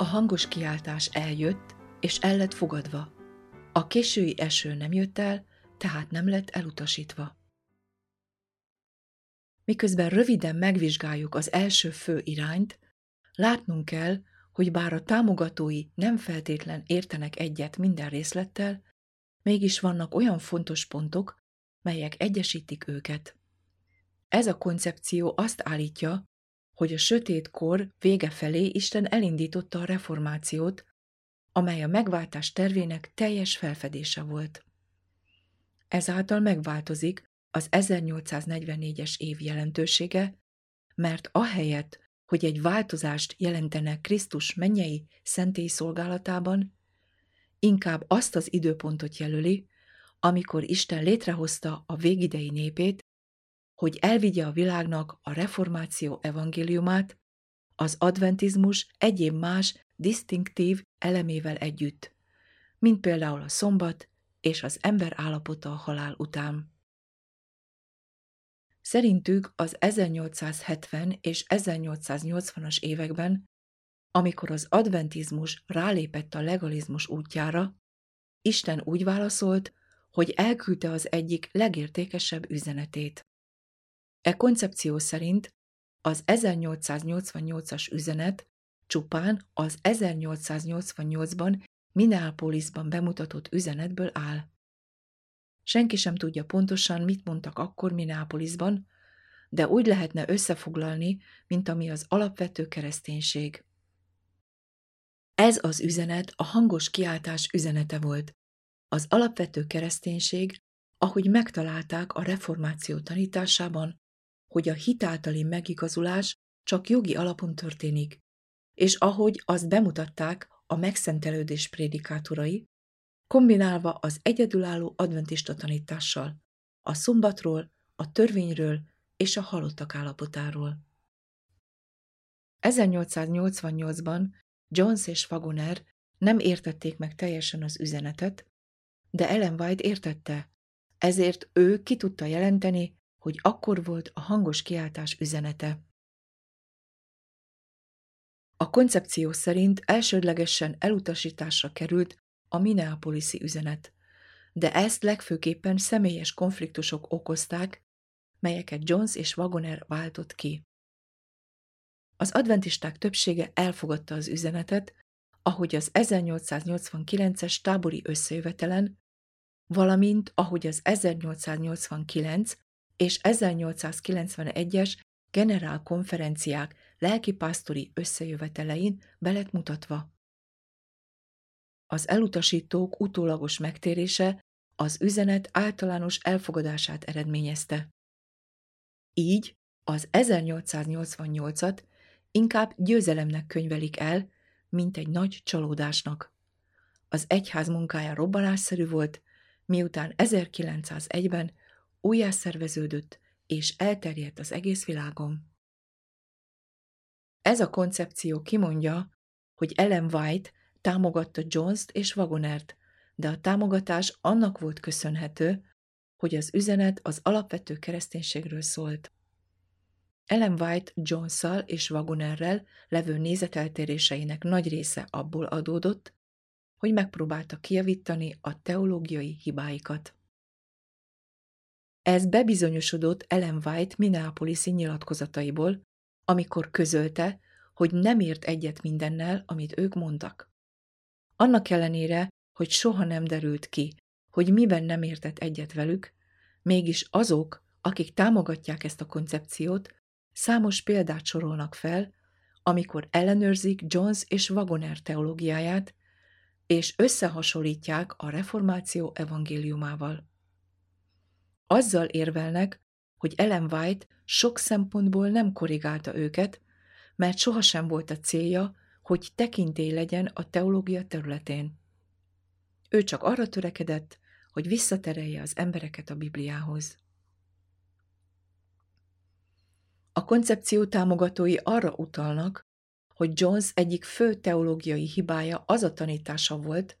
A hangos kiáltás eljött, és el lett fogadva. A késői eső nem jött el, tehát nem lett elutasítva. Miközben röviden megvizsgáljuk az első fő irányt, látnunk kell, hogy bár a támogatói nem feltétlen értenek egyet minden részlettel, mégis vannak olyan fontos pontok, melyek egyesítik őket. Ez a koncepció azt állítja, hogy a sötét kor vége felé Isten elindította a reformációt, amely a megváltás tervének teljes felfedése volt. Ezáltal megváltozik az 1844-es év jelentősége, mert ahelyett, hogy egy változást jelentene Krisztus mennyei szentély szolgálatában, inkább azt az időpontot jelöli, amikor Isten létrehozta a végidei népét, hogy elvigye a világnak a reformáció evangéliumát, az adventizmus egyéb más, disztinktív elemével együtt, mint például a szombat és az ember állapota a halál után. Szerintük az 1870 és 1880-as években, amikor az adventizmus rálépett a legalizmus útjára, Isten úgy válaszolt, hogy elküldte az egyik legértékesebb üzenetét. E koncepció szerint az 1888-as üzenet csupán az 1888-ban Minneapolisban bemutatott üzenetből áll. Senki sem tudja pontosan, mit mondtak akkor Minneapolisban, de úgy lehetne összefoglalni, mint ami az alapvető kereszténység. Ez az üzenet a hangos kiáltás üzenete volt. Az alapvető kereszténység, ahogy megtalálták a reformáció tanításában, hogy a hitáltali megigazulás csak jogi alapon történik, és ahogy azt bemutatták a megszentelődés prédikátorai, kombinálva az egyedülálló adventista tanítással, a szombatról, a törvényről és a halottak állapotáról. 1888-ban Jones és Wagoner nem értették meg teljesen az üzenetet, de Ellen White értette, ezért ő ki tudta jelenteni, hogy akkor volt a hangos kiáltás üzenete. A koncepció szerint elsődlegesen elutasításra került a Minneapolis-i üzenet, de ezt legfőképpen személyes konfliktusok okozták, melyeket Jones és Wagoner váltott ki. Az adventisták többsége elfogadta az üzenetet, ahogy az 1889-es tábori összejövetelen, valamint ahogy az 1889 és 1891-es generálkonferenciák lelkipásztori összejövetelein belet mutatva. Az elutasítók utólagos megtérése az üzenet általános elfogadását eredményezte. Így az 1888-at inkább győzelemnek könyvelik el, mint egy nagy csalódásnak. Az egyház munkája robbanásszerű volt, miután 1901-ben újjászerveződött és elterjedt az egész világon. Ez a koncepció kimondja, hogy Ellen White támogatta Jones-t és Wagonert, de a támogatás annak volt köszönhető, hogy az üzenet az alapvető kereszténységről szólt. Ellen White jones és Wagonerrel levő nézeteltéréseinek nagy része abból adódott, hogy megpróbálta kijavítani a teológiai hibáikat. Ez bebizonyosodott Ellen White Minneapolis-i nyilatkozataiból, amikor közölte, hogy nem ért egyet mindennel, amit ők mondtak. Annak ellenére, hogy soha nem derült ki, hogy miben nem értett egyet velük, mégis azok, akik támogatják ezt a koncepciót, számos példát sorolnak fel, amikor ellenőrzik Jones és Wagoner teológiáját, és összehasonlítják a reformáció evangéliumával. Azzal érvelnek, hogy Ellen White sok szempontból nem korrigálta őket, mert sohasem volt a célja, hogy tekintély legyen a teológia területén. Ő csak arra törekedett, hogy visszaterelje az embereket a Bibliához. A koncepció támogatói arra utalnak, hogy Jones egyik fő teológiai hibája az a tanítása volt,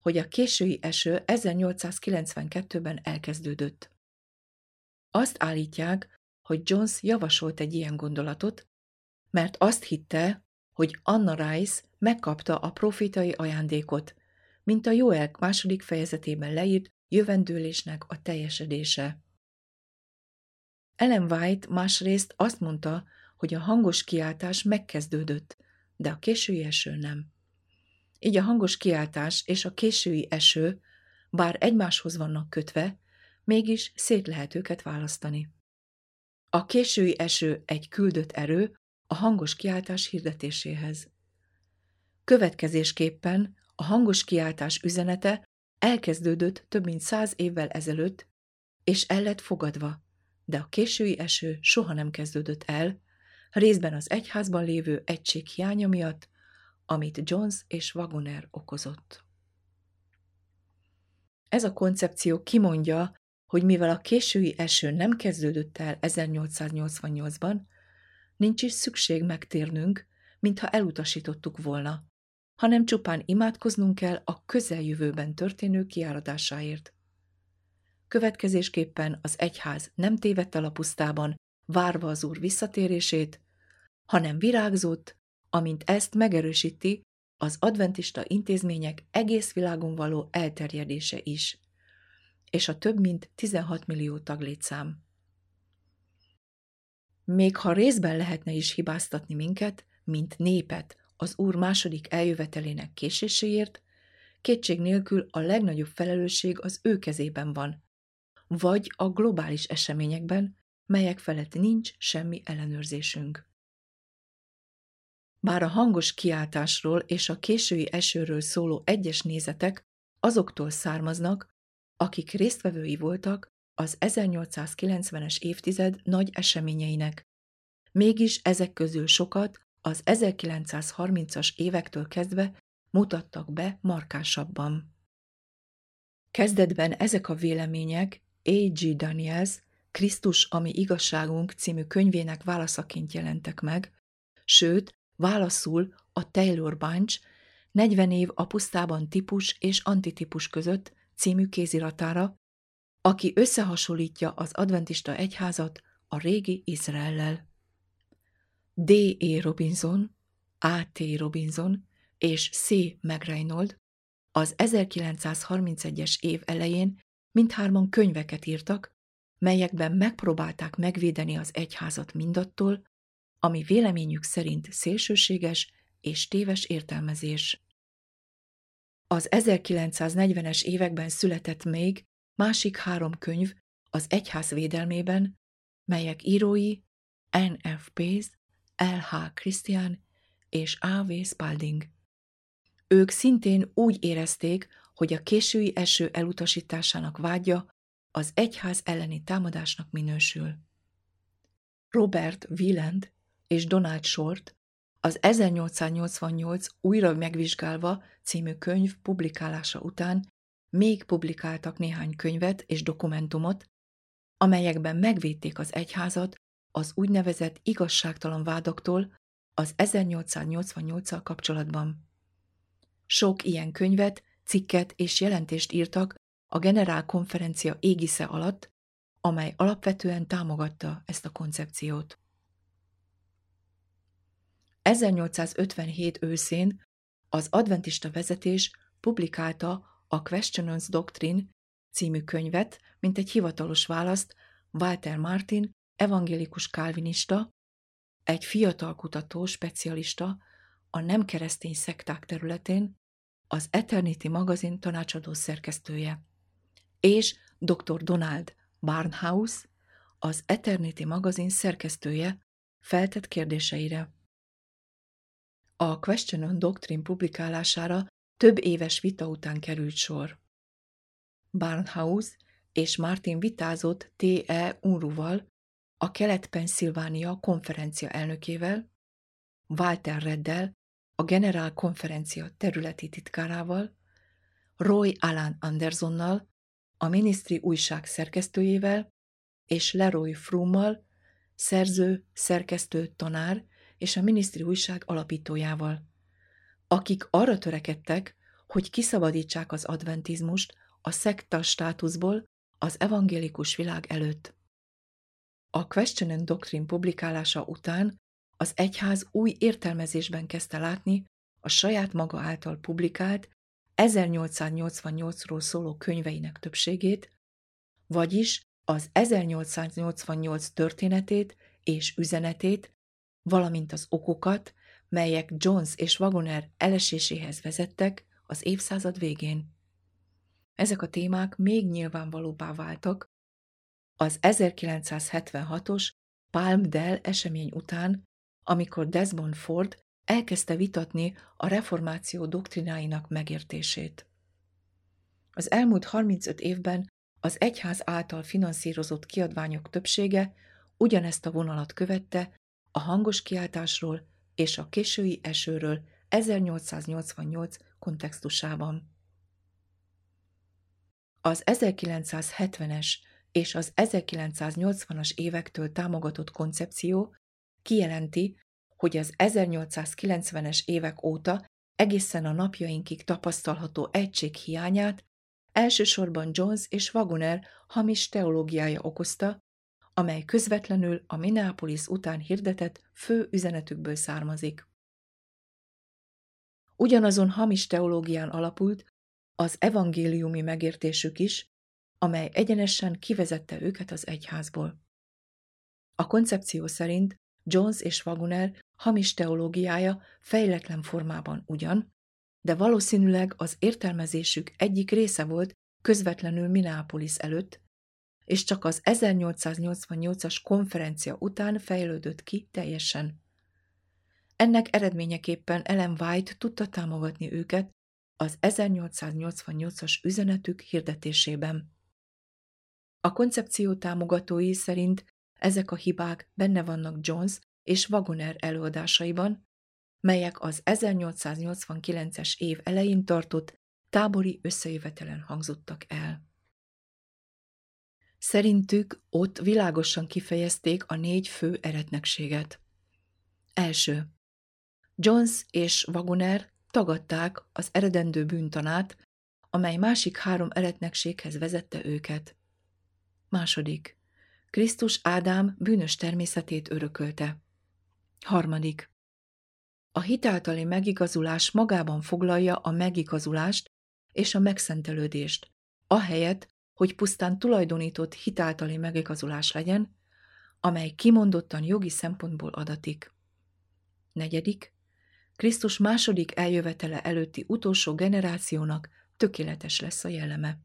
hogy a késői eső 1892-ben elkezdődött. Azt állítják, hogy Jones javasolt egy ilyen gondolatot, mert azt hitte, hogy Anna Rice megkapta a profitai ajándékot, mint a Joel második fejezetében leírt jövendőlésnek a teljesedése. Ellen White másrészt azt mondta, hogy a hangos kiáltás megkezdődött, de a késői eső nem. Így a hangos kiáltás és a késői eső, bár egymáshoz vannak kötve, mégis szét lehet őket választani. A késői eső egy küldött erő a hangos kiáltás hirdetéséhez. Következésképpen a hangos kiáltás üzenete elkezdődött több mint száz évvel ezelőtt, és el lett fogadva, de a késői eső soha nem kezdődött el, részben az egyházban lévő egység hiánya miatt, amit Jones és Wagoner okozott. Ez a koncepció kimondja, hogy mivel a késői eső nem kezdődött el 1888-ban, nincs is szükség megtérnünk, mintha elutasítottuk volna, hanem csupán imádkoznunk kell a közeljövőben történő kiáradásáért. Következésképpen az egyház nem tévedt el a pusztában, várva az úr visszatérését, hanem virágzott, amint ezt megerősíti az adventista intézmények egész világon való elterjedése is, és a több mint 16 millió taglétszám. Még ha részben lehetne is hibáztatni minket, mint népet, az Úr második eljövetelének késéséért, kétség nélkül a legnagyobb felelősség az ő kezében van, vagy a globális eseményekben, melyek felett nincs semmi ellenőrzésünk. Bár a hangos kiáltásról és a késői esőről szóló egyes nézetek azoktól származnak, akik résztvevői voltak az 1890-es évtized nagy eseményeinek. Mégis ezek közül sokat az 1930-as évektől kezdve mutattak be markásabban. Kezdetben ezek a vélemények A.G. Daniels Krisztus, ami igazságunk című könyvének válaszaként jelentek meg, sőt, válaszul a Taylor Bunch 40 év a pusztában típus és antitípus között című kéziratára, aki összehasonlítja az adventista egyházat a régi Izraellel. D. E. Robinson, A. T. Robinson és C. McReynolds az 1931-es év elején mindhárman könyveket írtak, melyekben megpróbálták megvédeni az egyházat mindattól, ami véleményük szerint szélsőséges és téves értelmezés. Az 1940-es években született még másik három könyv az egyház védelmében, melyek írói N.F. Pace, L.H. Christian és A.V. Spalding. Ők szintén úgy érezték, hogy a késői eső elutasításának vágya az egyház elleni támadásnak minősül. Robert Wieland és Donald Short az 1888 újra megvizsgálva című könyv publikálása után még publikáltak néhány könyvet és dokumentumot, amelyekben megvédték az egyházat az úgynevezett igazságtalan vádaktól az 1888-al kapcsolatban. Sok ilyen könyvet, cikket és jelentést írtak a generálkonferencia égisze alatt, amely alapvetően támogatta ezt a koncepciót. 1857 őszén az adventista vezetés publikálta a Questionance Doctrine című könyvet, mint egy hivatalos választ Walter Martin, evangélikus kálvinista, egy fiatal kutató, specialista a nem keresztény szekták területén, az Eternity magazin tanácsadó szerkesztője, és dr. Donald Barnhouse, az Eternity magazin szerkesztője feltett kérdéseire. A Question on Doctrine publikálására több éves vita után került sor. Barnhouse és Martin vitázott T.E. Unruval, a Kelet-Pennsylvania konferencia elnökével, Walter Reddel, a Generál konferencia területi titkárával, Roy Alan Andersonnal, a minisztri újság szerkesztőjével, és Leroy Frummal, szerző, szerkesztő, tanár és a minisztri újság alapítójával akik arra törekedtek, hogy kiszabadítsák az adventizmust a szekta státuszból az evangélikus világ előtt. A Question and Doctrine publikálása után az egyház új értelmezésben kezdte látni a saját maga által publikált 1888-ról szóló könyveinek többségét, vagyis az 1888 történetét és üzenetét, valamint az okokat, melyek Jones és Wagoner eleséséhez vezettek az évszázad végén. Ezek a témák még nyilvánvalóbbá váltak az 1976-os Palm Dell esemény után, amikor Desmond Ford elkezdte vitatni a reformáció doktrináinak megértését. Az elmúlt 35 évben az egyház által finanszírozott kiadványok többsége ugyanezt a vonalat követte a hangos kiáltásról és a késői esőről 1888 kontextusában. Az 1970-es és az 1980-as évektől támogatott koncepció kijelenti, hogy az 1890-es évek óta egészen a napjainkig tapasztalható egység hiányát elsősorban Jones és Wagoner hamis teológiája okozta, amely közvetlenül a Minneapolis után hirdetett fő üzenetükből származik. Ugyanazon hamis teológián alapult az evangéliumi megértésük is, amely egyenesen kivezette őket az egyházból. A koncepció szerint Jones és Wagoner hamis teológiája fejletlen formában ugyan, de valószínűleg az értelmezésük egyik része volt közvetlenül Minneapolis előtt, és csak az 1888-as konferencia után fejlődött ki teljesen. Ennek eredményeképpen Ellen White tudta támogatni őket az 1888-as üzenetük hirdetésében. A koncepció támogatói szerint ezek a hibák benne vannak Jones és Wagoner előadásaiban, melyek az 1889-es év elején tartott tábori összejövetelen hangzottak el. Szerintük ott világosan kifejezték a négy fő eretnekséget. Első. Jones és Wagoner tagadták az eredendő bűntanát, amely másik három eretnekséghez vezette őket. Második. Krisztus Ádám bűnös természetét örökölte. Harmadik. A hitáltali megigazulás magában foglalja a megigazulást és a megszentelődést, ahelyett, hogy pusztán tulajdonított hitáltali megigazulás legyen, amely kimondottan jogi szempontból adatik. Negyedik. Krisztus második eljövetele előtti utolsó generációnak tökéletes lesz a jelleme.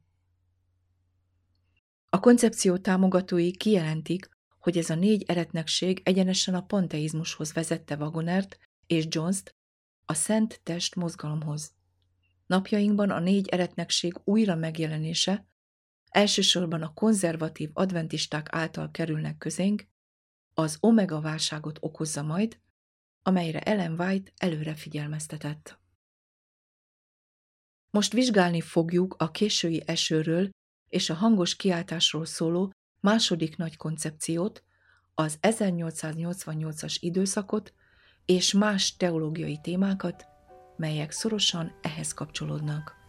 A koncepció támogatói kijelentik, hogy ez a négy eretnekség egyenesen a panteizmushoz vezette Wagonert és Jones-t a Szent Test mozgalomhoz. Napjainkban a négy eretnekség újra megjelenése elsősorban a konzervatív adventisták által kerülnek közénk, az omega válságot okozza majd, amelyre Ellen White előre figyelmeztetett. Most vizsgálni fogjuk a késői esőről és a hangos kiáltásról szóló második nagy koncepciót, az 1888-as időszakot és más teológiai témákat, melyek szorosan ehhez kapcsolódnak.